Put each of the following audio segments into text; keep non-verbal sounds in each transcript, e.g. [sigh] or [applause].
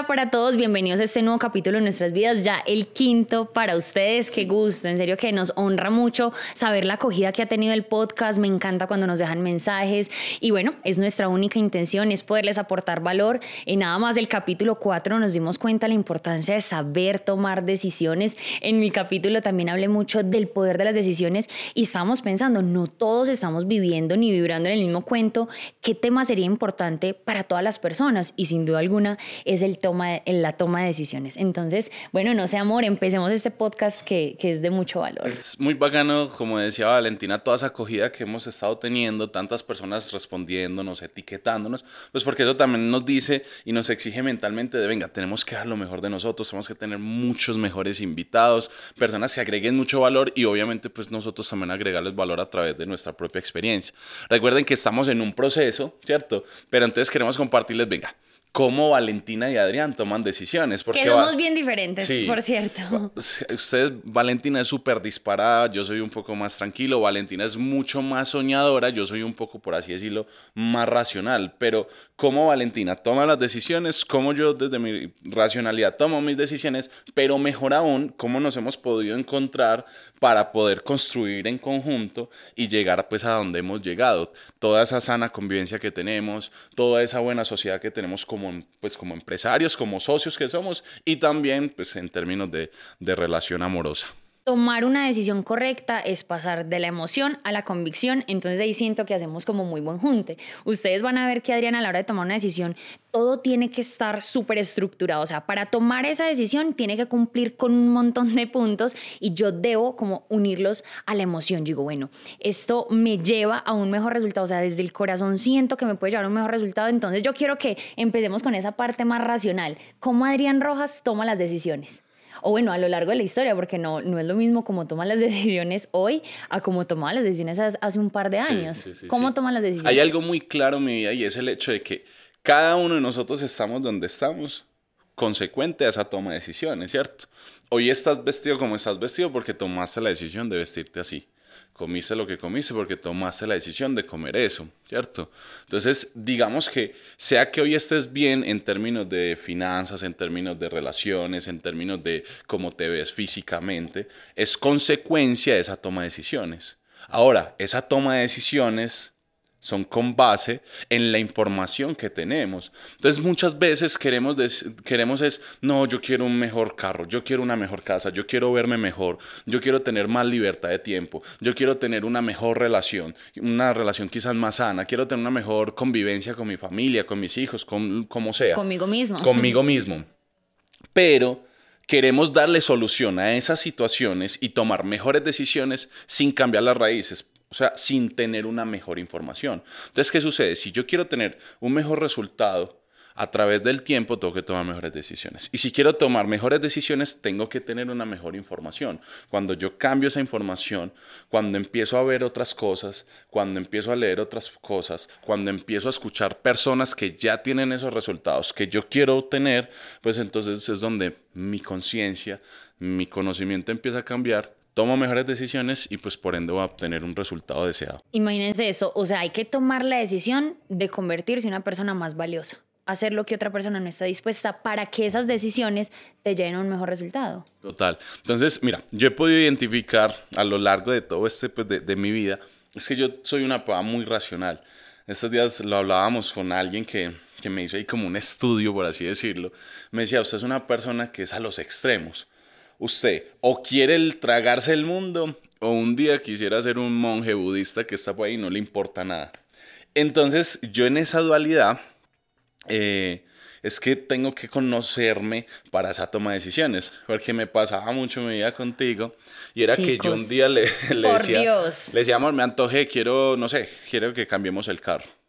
Hola, para todos, bienvenidos a este nuevo capítulo de nuestras vidas, ya el quinto para ustedes, qué gusto, en serio que nos honra mucho saber la acogida que ha tenido el podcast, me encanta cuando nos dejan mensajes y bueno, es nuestra única intención, es poderles aportar valor. En nada más el capítulo 4 nos dimos cuenta la importancia de saber tomar decisiones, en mi capítulo también hablé mucho del poder de las decisiones y estábamos pensando, no todos estamos viviendo ni vibrando en el mismo cuento, qué tema sería importante para todas las personas y sin duda alguna es el toma, la toma de decisiones. Entonces, bueno, no sé, amor, empecemos este podcast que, que es de mucho valor. Es muy bacano, como decía Valentina, toda esa acogida que hemos estado teniendo, tantas personas respondiéndonos, etiquetándonos, pues porque eso también nos dice y nos exige mentalmente de, venga, tenemos que dar lo mejor de nosotros, tenemos que tener muchos mejores invitados, personas que agreguen mucho valor y obviamente pues nosotros también agregarles valor a través de nuestra propia experiencia. Recuerden que estamos en un proceso, ¿cierto? Pero entonces queremos compartirles, venga, cómo Valentina y Adrián toman decisiones. Porque que somos bien diferentes, por cierto. Usted, Valentina es súper disparada, yo soy un poco más tranquilo, Valentina es mucho más soñadora, yo soy un poco, por así decirlo, más racional. Pero cómo Valentina toma las decisiones, cómo yo desde mi racionalidad tomo mis decisiones, pero mejor aún, cómo nos hemos podido encontrar para poder construir en conjunto y llegar pues a donde hemos llegado. Toda esa sana convivencia que tenemos, toda esa buena sociedad que tenemos como, pues, como empresarios, como socios que somos y también pues en términos de, de relación amorosa tomar una decisión correcta es pasar de la emoción a la convicción, entonces ahí siento que hacemos como muy buen junte. Ustedes van a ver que Adriana a la hora de tomar una decisión, todo tiene que estar súper estructurado, o sea, para tomar esa decisión tiene que cumplir con un montón de puntos y yo debo como unirlos a la emoción. digo, bueno, esto me lleva a un mejor resultado, o sea, desde el corazón siento que me puede llevar a un mejor resultado, entonces yo quiero que empecemos con esa parte más racional. ¿Cómo Adrián Rojas toma las decisiones? O bueno, a lo largo de la historia, porque no, no es lo mismo como toman las [laughs] decisiones hoy a como tomaban las decisiones hace un par de años. ¿Cómo toman las decisiones? Hay algo muy claro en mi vida y es el hecho de que cada uno de nosotros estamos donde estamos consecuente a esa toma de decisiones, ¿cierto? Hoy estás vestido como estás vestido porque tomaste la decisión de vestirte así comiste lo que comiste porque tomaste la decisión de comer eso, ¿cierto? Entonces, digamos que sea que hoy estés bien en términos de finanzas, en términos de relaciones, en términos de cómo te ves físicamente, es consecuencia de esa toma de decisiones. Ahora, esa toma de decisiones son con base en la información que tenemos. Entonces muchas veces queremos, queremos es, no, yo quiero un mejor carro, yo quiero una mejor casa, yo quiero verme mejor, yo quiero tener más libertad de tiempo, yo quiero tener una mejor relación, una relación quizás más sana, quiero tener una mejor convivencia con mi familia, con mis hijos, con como sea. Conmigo mismo. Conmigo mismo. Pero queremos darle solución a esas situaciones y tomar mejores decisiones sin cambiar las raíces. O sea, sin tener una mejor información. Entonces, ¿qué sucede? Si yo quiero tener un mejor resultado a través del tiempo, tengo que tomar mejores decisiones. Y si quiero tomar mejores decisiones, tengo que tener una mejor información. Cuando yo cambio esa información, cuando empiezo a ver otras cosas, cuando empiezo a leer otras cosas, cuando empiezo a escuchar personas que ya tienen esos resultados que yo quiero obtener, pues entonces es donde mi conciencia, mi conocimiento empieza a cambiar tomo mejores decisiones y pues por ende voy a obtener un resultado deseado. Imagínense eso, o sea, hay que tomar la decisión de convertirse en una persona más valiosa, hacer lo que otra persona no está dispuesta para que esas decisiones te lleven a un mejor resultado. Total. Entonces, mira, yo he podido identificar a lo largo de todo este, pues, de, mi vida, es que yo soy una pava muy racional. Estos días lo hablábamos con alguien que, que me hizo ahí como un estudio, por así decirlo. Me decía, usted es una persona que es a los extremos usted o quiere el tragarse el mundo o un día quisiera ser un monje budista que está por ahí y no le importa nada. Entonces yo en esa dualidad eh, es que tengo que conocerme para esa toma de decisiones, porque me pasaba mucho mi vida contigo y era que yo un día le, [laughs] le decía, le decía, amor, me antojé, quiero, no sé, quiero que cambiemos el carro.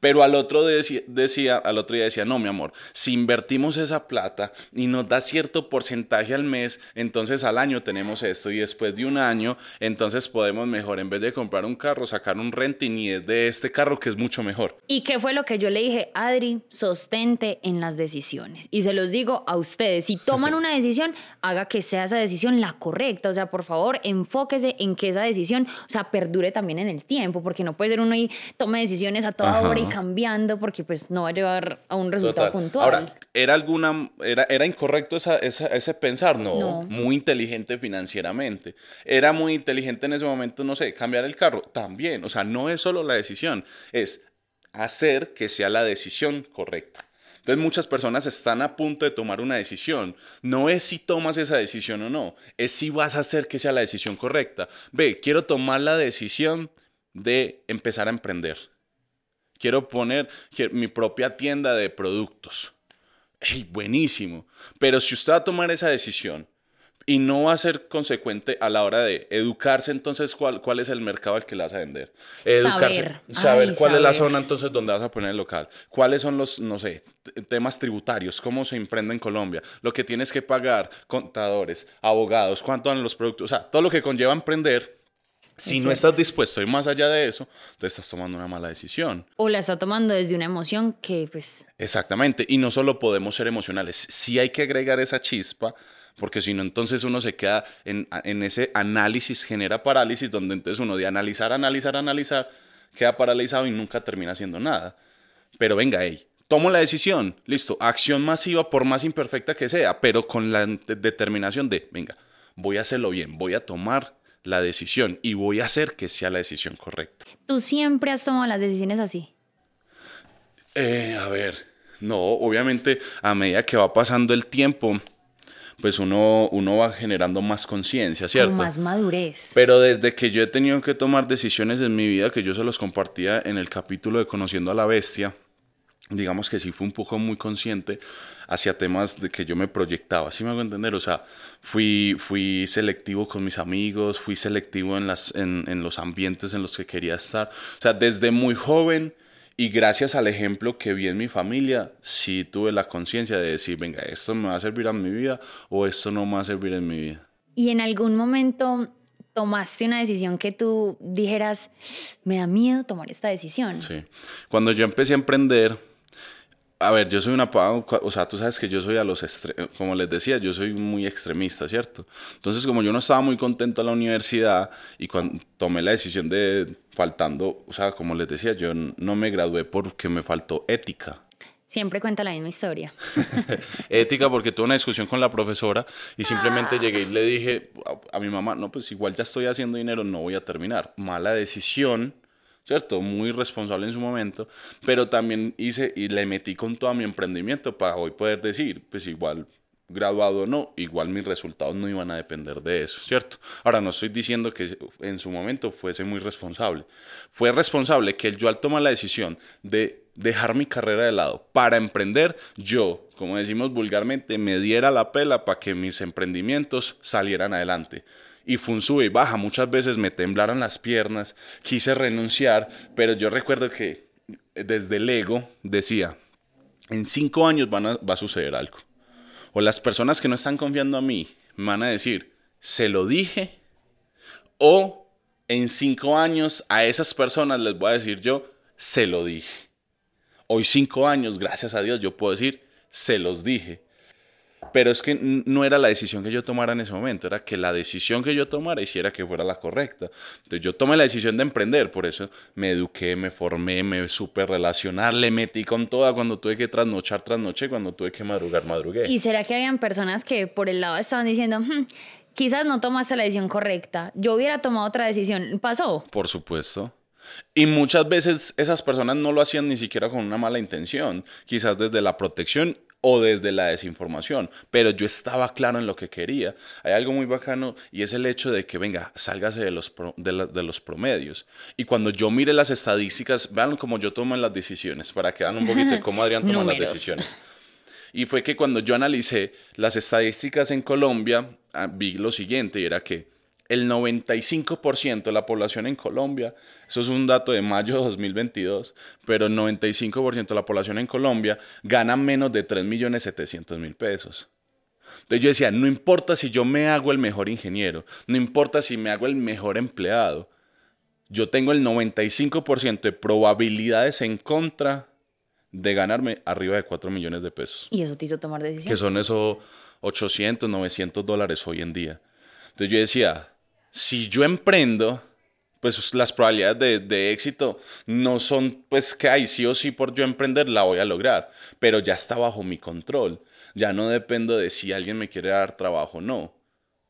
Pero al otro, decía, al otro día decía, no, mi amor, si invertimos esa plata y nos da cierto porcentaje al mes, entonces al año tenemos esto y después de un año, entonces podemos mejor, en vez de comprar un carro, sacar un renting y es de este carro que es mucho mejor. ¿Y qué fue lo que yo le dije? Adri, sostente en las decisiones. Y se los digo a ustedes, si toman una decisión, [laughs] haga que sea esa decisión la correcta. O sea, por favor, enfóquese en que esa decisión, o sea, perdure también en el tiempo, porque no puede ser uno y tome decisiones a toda hora y cambiando porque pues no va a llevar a un resultado puntual. Ahora, ¿era alguna, era, era incorrecto esa, ese pensar? No, muy inteligente financieramente. ¿Era muy inteligente en ese momento, no sé, cambiar el carro? También, o sea, no es solo la decisión, es hacer que sea la decisión correcta. Entonces muchas personas están a punto de tomar una decisión. No es si tomas esa decisión o no, es si vas a hacer que sea la decisión correcta. Ve, quiero tomar la decisión de empezar a emprender. Quiero poner mi propia tienda de productos. ¡Ey, buenísimo! Pero si usted va a tomar esa decisión y no va a ser consecuente a la hora de educarse entonces cuál, cuál es el mercado al que le vas a vender. Educarse, saber, cuál es la zona entonces donde vas a poner el local, cuáles son los, no sé, temas tributarios, cómo se emprende en Colombia, lo que tienes que pagar, contadores, abogados, cuánto dan los productos, o sea, todo lo que conlleva emprender. Si no estás dispuesto a ir más allá de eso, tú estás tomando una mala decisión. O la estás tomando desde una emoción que pues... Exactamente, y no solo podemos ser emocionales, sí hay que agregar esa chispa porque si no, entonces uno se queda en, ese análisis, genera parálisis, donde entonces uno de analizar, analizar, analizar, queda paralizado y nunca termina haciendo nada. Pero venga, hey, tomo la decisión, listo, acción masiva por más imperfecta que sea, pero con la determinación de, venga, voy a hacerlo bien, voy a tomar la decisión y voy a hacer que sea la decisión correcta. ¿Tú siempre has tomado las decisiones así? Eh, a ver, no, obviamente a medida que va pasando el tiempo, pues uno, uno va generando más conciencia, ¿cierto? más madurez. Pero desde que yo he tenido que tomar decisiones en mi vida, que yo se los compartía en el capítulo de Conociendo a la Bestia, digamos que sí fue un poco muy consciente hacia temas de que yo me proyectaba, ¿sí me hago entender? O sea, fui, fui selectivo con mis amigos, fui selectivo en, las, en, en los ambientes en los que quería estar. O sea, desde muy joven y gracias al ejemplo que vi en mi familia, sí tuve la conciencia de decir, venga, esto me va a servir a mi vida o esto no me va a servir en mi vida. ¿Y en algún momento tomaste una decisión que tú dijeras, me da miedo tomar esta decisión? Sí. Cuando yo empecé a emprender, a ver, yo soy una... O sea, tú sabes que yo soy a los... Como les decía, yo soy muy extremista, ¿cierto? Entonces, como yo no estaba muy contento en la universidad y cuando tomé la decisión de faltando, o sea, como les decía, yo no me gradué porque me faltó ética. Siempre cuenta la misma historia. [laughs] ética porque tuve una discusión con la profesora y simplemente llegué y le dije a, a mi mamá, no, pues igual ya estoy haciendo dinero, no voy a terminar. Mala decisión ¿cierto? Muy responsable en su momento, pero también hice y le metí con todo mi emprendimiento para hoy poder decir, pues igual graduado o no, igual mis resultados no iban a depender de eso, ¿cierto? Ahora, no estoy diciendo que en su momento fuese muy responsable. Fue responsable que yo al tomar la decisión de dejar mi carrera de lado para emprender, yo, como decimos vulgarmente, me diera la pela para que mis emprendimientos salieran adelante y fue un sube y baja. Muchas veces me temblaron las piernas, quise renunciar, pero yo recuerdo que desde el ego decía, en cinco años van va a suceder algo. O las personas que no están confiando a mí van a decir, se lo dije, o en cinco años a esas personas les voy a decir yo, se lo dije. Hoy cinco años, gracias a Dios, yo puedo decir, se los dije. Pero es que no era la decisión que yo tomara en ese momento, era que la decisión que yo tomara hiciera que fuera la correcta. Entonces yo tomé la decisión de emprender, por eso me eduqué, me formé, me supe relacionar, le metí con toda cuando tuve que trasnochar, trasnoché, cuando tuve que madrugar, madrugué. ¿Y será que habían personas que por el lado estaban diciendo, hmm, quizás no tomaste la decisión correcta, yo hubiera tomado otra decisión, ¿pasó? Por supuesto. Y muchas veces esas personas no lo hacían ni siquiera con una mala intención, quizás desde la protección o desde la desinformación, pero yo estaba claro en lo que quería. Hay algo muy bacano y es el hecho de que, venga, sálgase de los, de, los promedios. Y cuando yo mire las estadísticas, vean cómo yo tomo las decisiones, para que vean un poquito de [laughs] cómo Adrián toma las decisiones. Y fue que cuando yo analicé las estadísticas en Colombia, ah, vi lo siguiente, y era que el 95% de la población en Colombia, eso es un dato de mayo de 2022, pero el 95% de la población en Colombia gana menos de 3.700.000 pesos. Entonces yo decía, no importa si yo me hago el mejor ingeniero, no importa si me hago el mejor empleado, yo tengo el 95% de probabilidades en contra de ganarme arriba de 4 millones de pesos. Y eso te hizo tomar decisiones. Que son esos 800, 900 dólares hoy en día. Entonces yo decía, si yo emprendo, pues las probabilidades de, de, éxito no son pues que hay sí o sí por yo emprender la voy a lograr, pero ya está bajo mi control. Ya no dependo de si alguien me quiere dar trabajo o no.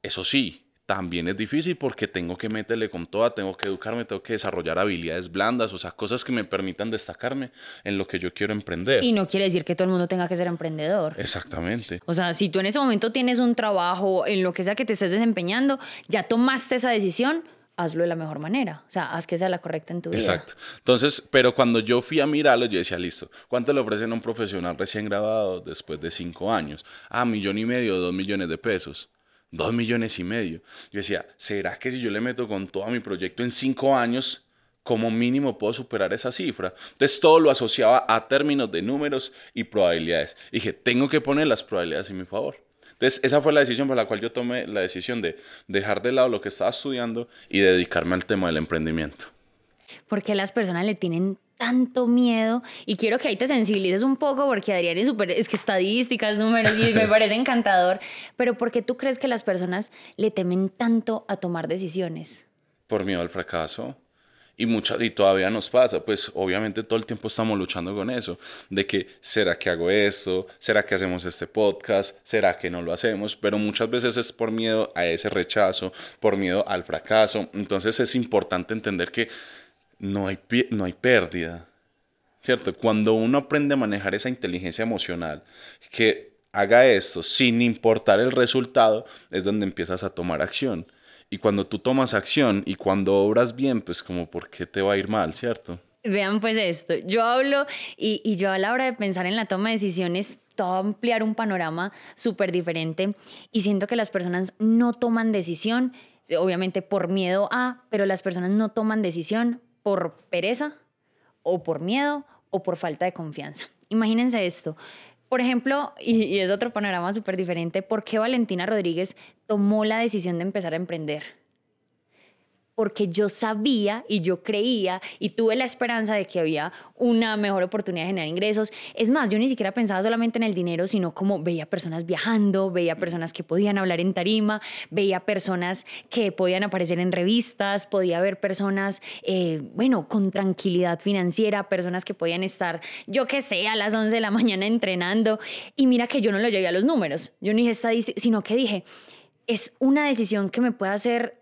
Eso sí, también es difícil porque tengo que meterle con toda, tengo que educarme, tengo que desarrollar habilidades blandas, o sea, cosas que me permitan destacarme en lo que yo quiero emprender. Y no quiere decir que todo el mundo tenga que ser emprendedor. Exactamente. O sea, si tú en ese momento tienes un trabajo en lo que sea que te estés desempeñando, ya tomaste esa decisión, hazlo de la mejor manera. O sea, haz que sea la correcta en tu vida. Exacto. Entonces, pero cuando yo fui a mirarlo, yo decía, listo, ¿cuánto le ofrecen a un profesional recién graduado después de cinco años? Ah, millón y medio, dos millones de pesos dos millones y medio. Yo decía, ¿será que si yo le meto con todo mi proyecto en cinco años, como mínimo puedo superar esa cifra? Entonces todo lo asociaba a términos de números y probabilidades. dije, tengo que poner las probabilidades en mi favor. Entonces esa fue la decisión por la cual yo tomé la decisión de dejar de lado lo que estaba estudiando y dedicarme al tema del emprendimiento. Porque las personas le tienen tanto miedo y quiero que ahí te sensibilices un poco porque Adrián es súper, es que estadísticas, números y me [laughs] parece encantador, pero ¿por qué tú crees que las personas le temen tanto a tomar decisiones? Por miedo al fracaso. Y, mucha, y todavía nos pasa, pues obviamente todo el tiempo estamos luchando con eso, de que será que hago esto, será que hacemos este podcast, será que no lo hacemos, pero muchas veces es por miedo a ese rechazo, por miedo al fracaso. Entonces es importante entender que no hay, no hay pérdida. ¿Cierto? Cuando uno aprende a manejar esa inteligencia emocional, que haga esto sin importar el resultado, es donde empiezas a tomar acción. Y cuando tú tomas acción y cuando obras bien, pues como, ¿por qué te va a ir mal, cierto? Vean pues esto, yo hablo y, y yo a la hora de pensar en la toma de decisiones, todo ampliar un panorama súper diferente y siento que las personas no toman decisión, obviamente por miedo a, pero las personas no toman decisión por pereza o por miedo o por falta de confianza. Imagínense esto. Por ejemplo, y, es otro panorama súper diferente, ¿por qué Valentina Rodríguez tomó la decisión de empezar a emprender? Porque yo sabía y yo creía y tuve la esperanza de que había una mejor oportunidad de generar ingresos. Es más, yo ni siquiera pensaba solamente en el dinero, sino como veía personas viajando, veía personas que podían hablar en tarima, veía personas que podían aparecer en revistas, podía ver personas, eh, bueno, con tranquilidad financiera, personas que podían estar, yo qué sé, a las 11 de la mañana entrenando. Y mira que yo no lo llegué a los números, yo no dije sino que dije, es una decisión que me puede hacer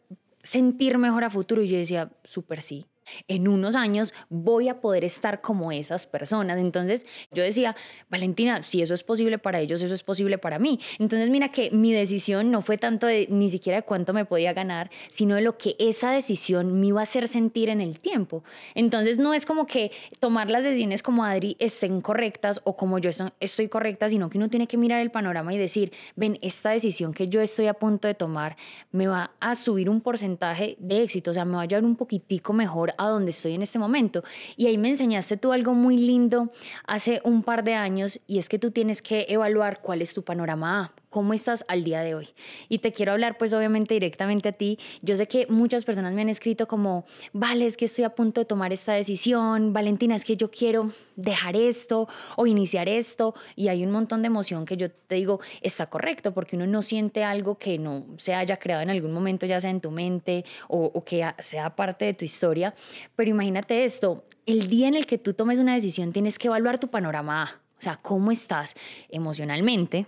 sentir mejor a futuro. Y yo decía, súper sí en unos años voy a poder estar como esas personas. Entonces yo decía, Valentina, si eso es posible para ellos, eso es posible para mí. Entonces mira que mi decisión no fue tanto de ni siquiera de cuánto me podía ganar, sino de lo que esa decisión me iba a hacer sentir en el tiempo. Entonces no es como que tomar las decisiones como Adri estén correctas o como yo estoy correcta, sino que uno tiene que mirar el panorama y decir, ven, esta decisión que yo estoy a punto de tomar me va a subir un porcentaje de éxito, o sea, me va a llevar un poquitico mejor a donde estoy en este momento. Y ahí me enseñaste tú algo muy lindo hace un par de años y es que tú tienes que evaluar cuál es tu panorama A, ¿Cómo estás al día de hoy? Y te quiero hablar pues obviamente directamente a ti. Yo sé que muchas personas me han escrito como, vale, es que estoy a punto de tomar esta decisión, Valentina, es que yo quiero dejar esto o iniciar esto y hay un montón de emoción que yo te digo está correcto porque uno no siente algo que no se haya creado en algún momento, ya sea en tu mente o, que sea parte de tu historia. Pero imagínate esto, el día en el que tú tomes una decisión tienes que evaluar tu panorama. O sea, ¿cómo estás emocionalmente?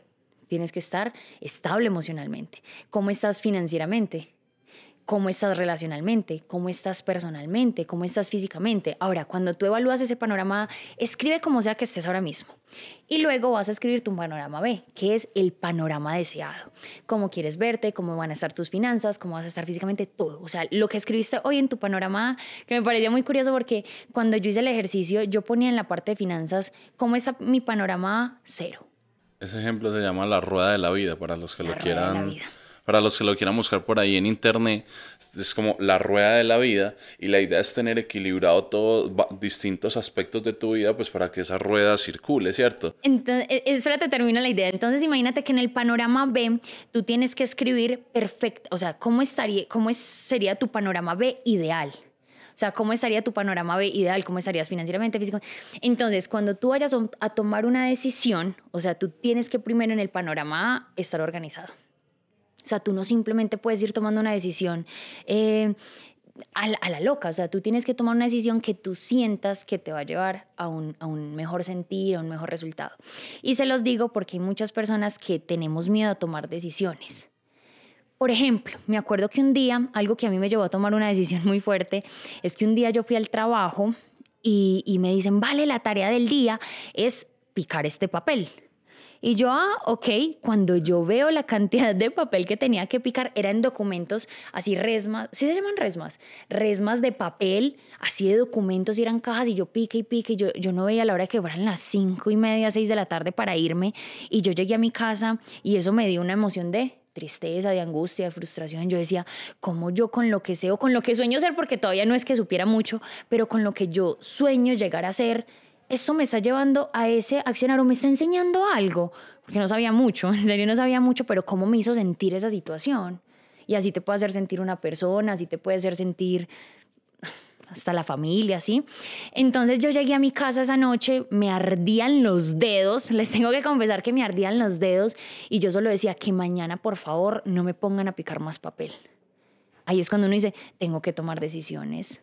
Tienes que estar estable emocionalmente. ¿Cómo estás financieramente? ¿Cómo estás relacionalmente? ¿Cómo estás personalmente? ¿Cómo estás físicamente? Ahora, cuando tú evalúas ese panorama, escribe como sea que estés ahora mismo. Y luego vas a escribir tu panorama B, que es el panorama deseado. Cómo quieres verte, cómo van a estar tus finanzas, cómo vas a estar físicamente, todo. O sea, lo que escribiste hoy en tu panorama, que me parecía muy curioso porque cuando yo hice el ejercicio, yo ponía en la parte de finanzas, ¿cómo está mi panorama? Cero ese ejemplo se llama La Rueda de la Vida, para los que lo quieran. Para los que lo quieran buscar por ahí en internet, es como la rueda de la vida y la idea es tener equilibrado todos distintos aspectos de tu vida, pues para que esa rueda circule, ¿cierto? Entonces, e, espérate, termina la idea. Entonces, imagínate que en el panorama B tú tienes que escribir perfecto, o sea, ¿cómo, estaría, cómo sería tu panorama B ideal? Sea, ¿cómo estaría tu panorama ideal? ¿Cómo estarías financieramente, físico? Entonces, cuando tú vayas a tomar una decisión, o sea, tú tienes que primero en el panorama A estar organizado. O sea, tú no simplemente puedes ir tomando una decisión. Eh, a la, loca. O sea, tú tienes que tomar una decisión que tú sientas que te va a llevar a un, a un mejor sentir, a un mejor resultado. Y se los digo porque hay muchas personas que tenemos miedo a tomar decisiones. Por ejemplo, me acuerdo que un día, algo que a mí me llevó a tomar una decisión muy fuerte, es que un día yo fui al trabajo y, me dicen, vale, la tarea del día es picar este papel. Y yo, ah, ok, cuando yo veo la cantidad de papel que tenía que picar, eran documentos así resmas, ¿sí se llaman resmas? Resmas de papel, así de documentos, y eran cajas, y yo pique y pique, y yo, yo no veía la hora que fueran las cinco y media, seis de la tarde para irme, y yo llegué a mi casa y eso me dio una emoción de tristeza, de angustia, de frustración. Yo decía, ¿cómo yo con lo que sé o con lo que sueño ser, porque todavía no es que supiera mucho, pero con lo que yo sueño llegar a ser, esto me está llevando a ese accionar o me está enseñando algo, porque no sabía mucho, [laughs] en serio no sabía mucho, pero cómo me hizo sentir esa situación. Y así te puede hacer sentir una persona, así te puede hacer sentir hasta la familia, ¿sí? Entonces yo llegué a mi casa esa noche, me ardían los dedos, [laughs] les tengo que confesar que me ardían los dedos y yo solo decía que mañana por favor no me pongan a picar más papel. Ahí es cuando uno dice, tengo que tomar decisiones,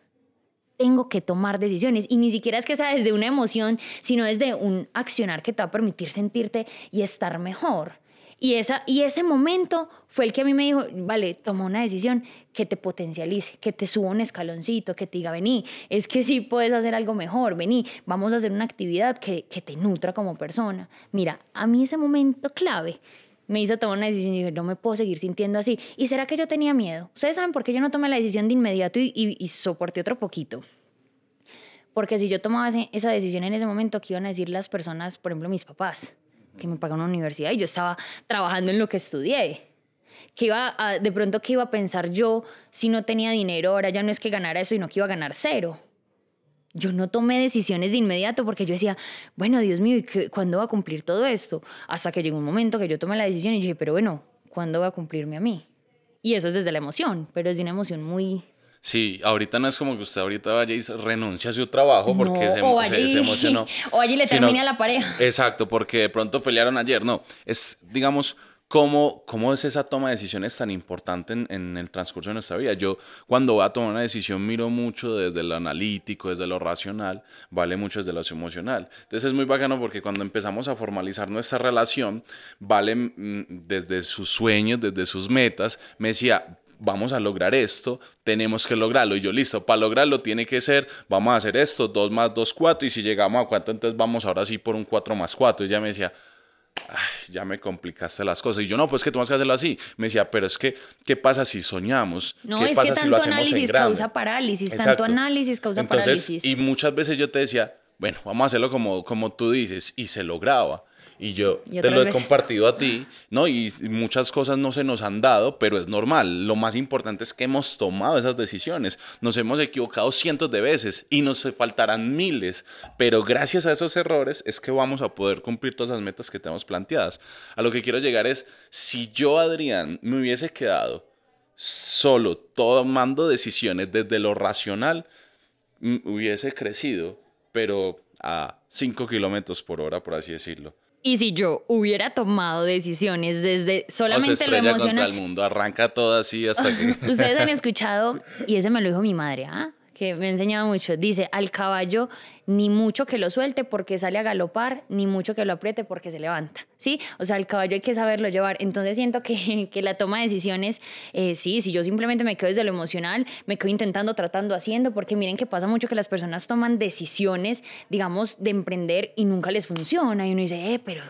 tengo que tomar decisiones. Y ni siquiera es que sea desde una emoción, sino desde un accionar que te va a permitir sentirte y estar mejor. Y, esa, y ese momento fue el que a mí me dijo, vale, toma una decisión que te potencialice, que te suba un escaloncito, que te diga, vení, es que sí puedes hacer algo mejor, vení, vamos a hacer una actividad que, que te nutra como persona. Mira, a mí ese momento clave me hizo tomar una decisión y dije, no me puedo seguir sintiendo así. ¿Y será que yo tenía miedo? ¿Ustedes saben por qué yo no tomé la decisión de inmediato y, y, soporté otro poquito? Porque si yo tomaba esa decisión en ese momento, ¿qué iban a decir las personas, por ejemplo, mis papás, que me pagan una universidad y yo estaba trabajando en lo que estudié? que iba de pronto qué iba a pensar yo si no tenía dinero, ahora ya no es que ganara eso, sino que iba a ganar cero yo no tomé decisiones de inmediato porque yo decía, bueno, Dios mío, ¿y cuándo va a cumplir todo esto? Hasta que llegó un momento que yo tomé la decisión y dije, pero bueno, ¿cuándo va a cumplirme a mí? Y eso es desde la emoción, pero es de una emoción muy... Sí, ahorita no es como que usted ahorita vaya y renuncia a su trabajo porque se, emocionó. [laughs] O allí le termina la pareja. Exacto, porque de pronto pelearon ayer. No, es, digamos, ¿Cómo, ¿Cómo es esa toma de decisiones tan importante en, el transcurso de nuestra vida? Yo cuando voy a tomar una decisión miro mucho desde lo analítico, desde lo racional, vale mucho desde lo emocional. Entonces es muy bacano porque cuando empezamos a formalizar nuestra relación, vale mm, desde sus sueños, desde sus metas, me decía, vamos a lograr esto, tenemos que lograrlo. Y yo, listo, para lograrlo tiene que ser, vamos a hacer esto, 2 más 2, 4, y si llegamos a 4, entonces vamos ahora sí por un 4 más 4. Y ella me decía, ya me complicaste las cosas. Y yo, no, pues que tú vas a hacerlo así. Me decía, pero es que, ¿qué pasa si soñamos? No, ¿Qué es pasa que tanto análisis causa parálisis, tanto análisis causa parálisis. Y muchas veces yo te decía, bueno, vamos a hacerlo como, como tú dices, y se lograba. Y yo te lo he compartido a ti, ¿no? Y muchas cosas no se nos han dado, pero es normal. Lo más importante es que hemos tomado esas decisiones. Nos hemos equivocado cientos de veces y nos faltarán miles, pero gracias a esos errores es que vamos a poder cumplir todas las metas que tenemos planteadas. A lo que quiero llegar es, si yo, Adrián, me hubiese quedado solo tomando decisiones desde lo racional, hubiese crecido, pero a 5 kilómetros por hora, por así decirlo. Y si yo hubiera tomado decisiones desde solamente lo emocional. contra el mundo, arranca todo así hasta que. [laughs] Ustedes han [laughs] escuchado, y ese me lo dijo mi madre, ¿ah? que me ha enseñado mucho. Dice: al caballo ni mucho que lo suelte porque sale a galopar, ni mucho que lo apriete porque se levanta, ¿sí? O sea, el caballo hay que saberlo llevar. Entonces siento que, [laughs] que la toma de decisiones, eh, sí, si yo simplemente me quedo desde lo emocional, me quedo intentando, tratando, haciendo, porque miren que pasa mucho que las personas toman decisiones, digamos, de emprender y nunca les funciona. Y uno dice, eh, pero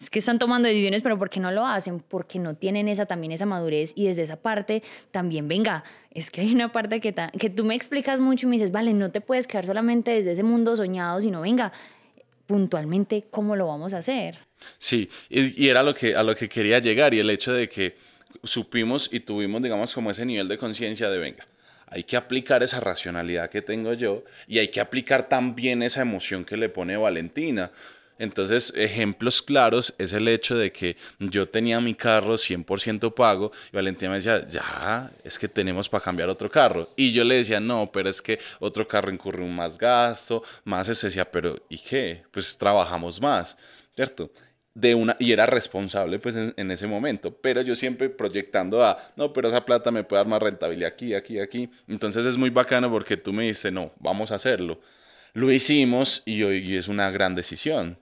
es que están tomando decisiones, pero ¿por qué no lo hacen? Porque no tienen esa también esa madurez y desde esa parte también, venga, es que hay una parte que, que tú me explicas mucho y me dices, vale, no te puedes quedar solamente desde ese mundo soñado, sino venga, puntualmente, ¿cómo lo vamos a hacer? Sí, y, era lo que, a lo que quería llegar y el hecho de que supimos y tuvimos, digamos, como ese nivel de conciencia de, venga, hay que aplicar esa racionalidad que tengo yo y hay que aplicar también esa emoción que le pone Valentina. Entonces, ejemplos claros es el hecho de que yo tenía mi carro 100% pago y Valentina me decía, ya, es que tenemos para cambiar otro carro. Y yo le decía, no, pero es que otro carro incurre un más gasto, más ese decía, pero ¿y qué? Pues trabajamos más, ¿cierto? de una, y era responsable pues en, ese momento, pero yo siempre proyectando a, no, pero esa plata me puede dar más rentabilidad aquí, aquí, aquí. Entonces es muy bacano porque tú me dices, no, vamos a hacerlo. Lo hicimos y hoy es una gran decisión.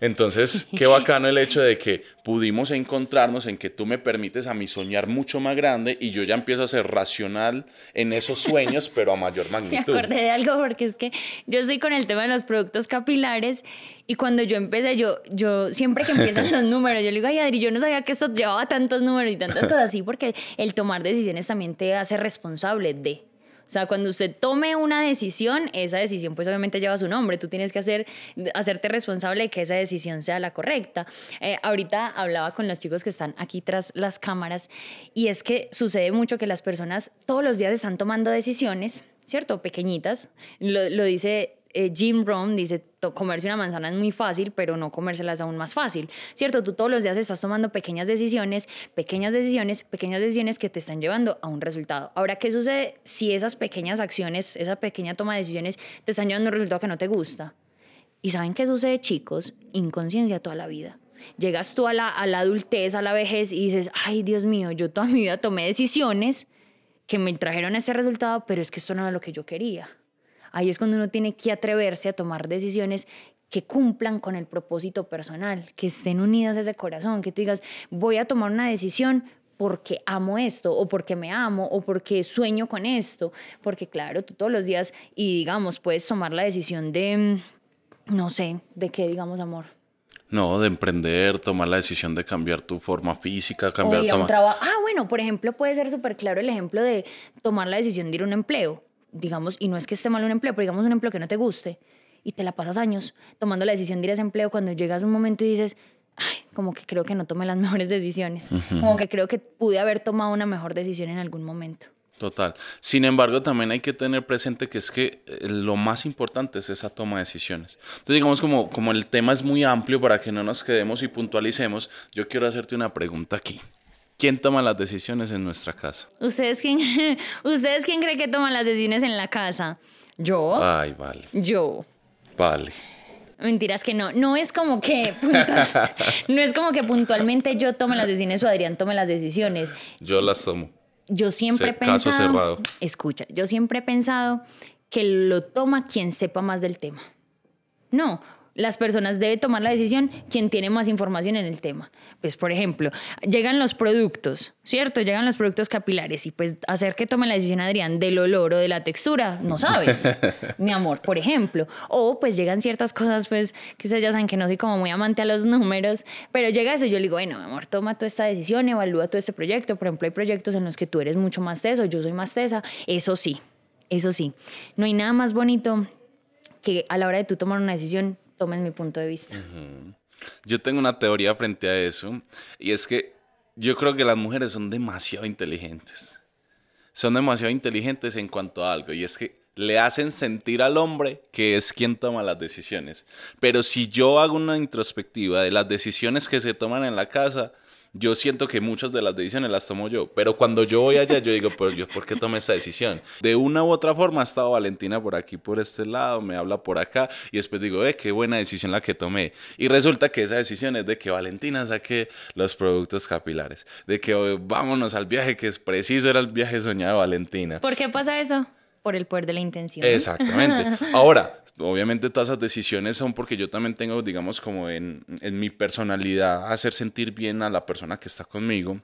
Entonces, [laughs] qué bacano el hecho de que pudimos encontrarnos en que tú me permites a mí soñar mucho más grande y yo ya empiezo a ser racional en esos sueños, pero a mayor [laughs] magnitud. Me acordé de algo porque es que yo estoy con el tema de los productos capilares y cuando yo empecé, yo, yo siempre que empiezan [laughs] los números, yo le digo, ay Adri, yo no sabía que esto llevaba tantos números y tantas cosas así porque el tomar decisiones también te hace responsable de. O sea, cuando usted tome una decisión, esa decisión pues obviamente lleva su nombre. Tú tienes que hacer, hacerte responsable de que esa decisión sea la correcta. Eh, ahorita hablaba con los chicos que están aquí tras las cámaras y es que sucede mucho que las personas todos los días están tomando decisiones, ¿cierto? Pequeñitas. Lo, lo dice eh, Jim Rohn dice, comerse una manzana es muy fácil, pero no comérselas aún más fácil, ¿cierto? Tú todos los días estás tomando pequeñas decisiones, pequeñas decisiones, pequeñas decisiones que te están llevando a un resultado. Ahora, ¿qué sucede si esas pequeñas acciones, esa pequeña toma de decisiones te están llevando a un resultado que no te gusta? ¿Y saben qué sucede, chicos? Inconsciencia toda la vida. Llegas tú a la, a la adultez, a la vejez y dices, ay Dios mío, yo toda mi vida tomé decisiones que me trajeron ese resultado, pero es que esto no era lo que yo quería ahí es cuando uno tiene que atreverse a tomar decisiones que cumplan con el propósito personal, que estén unidas a ese corazón, que tú digas, voy a tomar una decisión porque amo esto o porque me amo o porque sueño con esto, porque claro, tú todos los días y digamos, puedes tomar la decisión de, no sé, de qué digamos amor. No, de emprender, tomar la decisión de cambiar tu forma física, cambiar tu trabajo. Ah, bueno, por ejemplo, puede ser súper claro el ejemplo de tomar la decisión de ir a un empleo digamos, y no es que esté mal un empleo, pero digamos un empleo que no te guste y te la pasas años tomando la decisión de ir a ese empleo cuando llegas a un momento y dices, ay, como que creo que no tomé las [laughs] mejores decisiones, como que creo que pude haber tomado una mejor decisión en algún momento. Total. Sin embargo, también hay que tener presente que es que eh, lo más importante es esa toma de decisiones. Entonces, digamos, como, como el tema es muy amplio para que no nos quedemos y puntualicemos, yo quiero hacerte una pregunta aquí. ¿Quién toma las decisiones en nuestra casa? ¿Ustedes quién, [laughs] ¿Ustedes quién cree que toman las decisiones en la casa? ¿Yo? Ay, vale. Yo. Vale. Mentiras que no. No es como que [laughs] no es como que puntualmente yo tome las decisiones o Adrián tome las decisiones. Yo las tomo. Yo siempre he pensado. Caso cerrado. Escucha, yo siempre he pensado que lo toma quien sepa más del tema. No, las personas deben tomar la decisión quien tiene más información en el tema. Pues, por ejemplo, llegan los productos, ¿cierto? Llegan los productos capilares y pues hacer que tome la decisión Adrián del olor o de la textura, no sabes, [laughs] mi amor, por ejemplo. O pues llegan ciertas cosas, pues, que ustedes ya saben que no soy como muy amante a los números, pero llega eso y yo le digo, bueno, mi amor, toma toda esta decisión, evalúa todo este proyecto. Por ejemplo, hay proyectos en los que tú eres mucho más teso, yo soy más tesa, eso sí, eso sí. No hay nada más bonito que a la hora de tú tomar una decisión tomen mi punto de vista. Yo tengo una teoría frente a eso y es que yo creo que las mujeres son demasiado inteligentes. Son demasiado inteligentes en cuanto a algo y es que le hacen sentir al hombre que es quien toma las decisiones. Pero si yo hago una introspectiva de las decisiones que se toman en la casa, yo siento que muchas de las decisiones las tomo yo, pero cuando yo voy allá, yo digo, pero yo, ¿por qué tomé esta decisión? De una u otra forma ha estado Valentina por aquí, por este lado, me habla por acá, y después digo, eh, qué buena decisión la que tomé. Y resulta que esa decisión es de que Valentina saque los productos capilares, de que oh, vámonos al viaje, que es preciso, era el viaje soñado de Valentina. ¿Por qué pasa eso? Por el poder de la intención. Exactamente. [laughs] Ahora, obviamente todas esas decisiones son porque yo también tengo, digamos, como en, en mi personalidad, hacer sentir bien a la persona que está conmigo.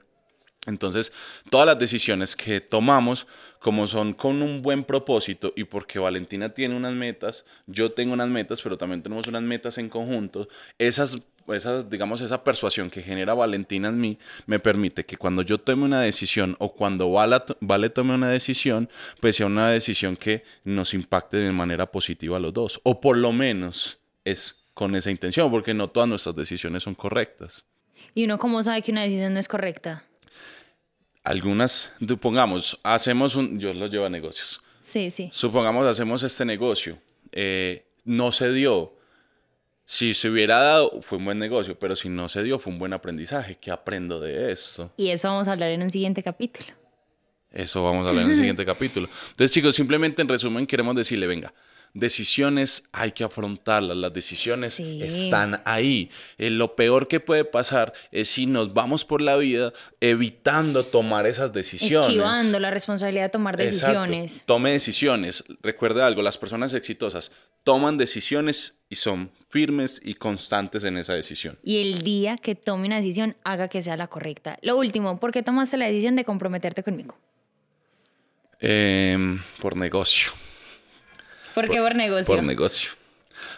Entonces, todas las decisiones que tomamos, como son con un buen propósito y porque Valentina tiene unas metas, yo tengo unas metas, pero también tenemos unas metas en conjunto, esas, esas, digamos, esa persuasión que genera Valentina en mí me permite que cuando yo tome una decisión o cuando Vale, vale tome una decisión, pues sea una decisión que nos impacte de manera positiva a los dos, o por lo menos es con esa intención, porque no todas nuestras decisiones son correctas. ¿Y uno cómo sabe que una decisión no es correcta? algunas, supongamos, hacemos un, yo lo llevo a negocios. Sí, sí. Supongamos, hacemos este negocio, eh, no se dio. Si se hubiera dado, fue un buen negocio, pero si no se dio, fue un buen aprendizaje. ¿Qué aprendo de esto? Y eso vamos a hablar en un siguiente capítulo. Eso vamos a hablar en el siguiente [laughs] capítulo. Entonces, chicos, simplemente en resumen queremos decirle, venga, decisiones hay que afrontarlas, las decisiones están ahí. Eh, lo peor que puede pasar es si nos vamos por la vida evitando tomar esas decisiones. Esquivando la responsabilidad de tomar decisiones. Tome decisiones. Recuerde algo, las personas exitosas toman decisiones y son firmes y constantes en esa decisión. Y el día que tome una decisión, haga que sea la correcta. Lo último, ¿por qué tomaste la decisión de comprometerte conmigo? Em, por negocio. ¿Por, qué por negocio? Por negocio.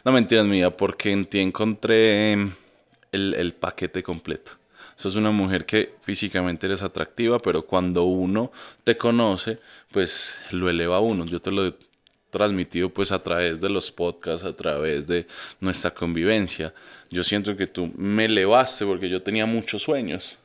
No mentiras mía, porque en ti encontré em, el, el paquete completo. Sos una mujer que físicamente eres atractiva, pero cuando uno te conoce, pues lo eleva a uno. Yo te lo he transmitido pues a través de los podcasts, a través de nuestra convivencia. Yo siento que tú me elevaste porque yo tenía muchos sueños,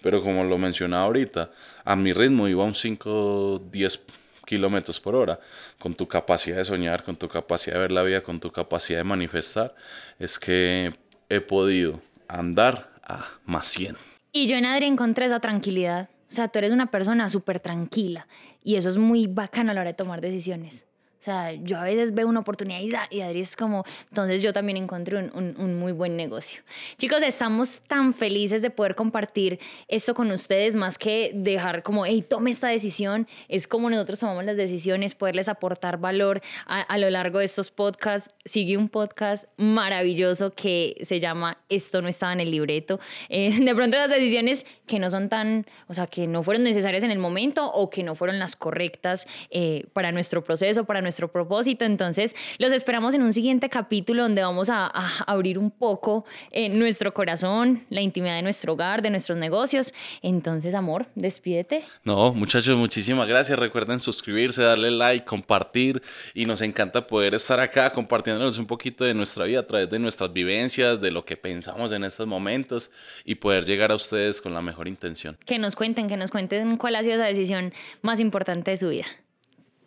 pero como lo mencionaba ahorita, a mi ritmo iba un 5, 10 kilómetros por hora, con tu capacidad de soñar, con tu capacidad de ver la vida, con tu capacidad de manifestar, es que he podido andar a más 100. Y yo en Adri encontré esa tranquilidad. O sea, tú eres una persona súper tranquila y eso es muy bacano a la hora de tomar decisiones. O sea, yo a veces veo una oportunidad y, Adri es como, entonces yo también encontré un, un, muy buen negocio. Chicos, estamos tan felices de poder compartir esto con ustedes, más que dejar como, hey, tome esta decisión, es como nosotros tomamos las decisiones, poderles aportar valor a, a lo largo de estos podcasts. Sigue un podcast maravilloso que se llama Esto no estaba en el libreto. Eh, [laughs] de pronto las decisiones que no son tan, o sea, que no fueron necesarias en el momento o que no fueron las correctas eh, para nuestro proceso, para nuestro nuestro propósito. Entonces, los esperamos en un siguiente capítulo donde vamos a, abrir un poco eh, nuestro corazón, la intimidad de nuestro hogar, de nuestros negocios. Entonces, amor, despídete. No, muchachos, muchísimas gracias. Recuerden suscribirse, darle like, compartir y nos encanta poder estar acá compartiéndonos un poquito de nuestra vida a través de nuestras vivencias, de lo que pensamos en estos momentos y poder llegar a ustedes con la mejor intención. Que nos cuenten, que nos cuenten cuál ha sido esa decisión más importante de su vida.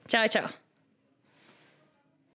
Chao, chao.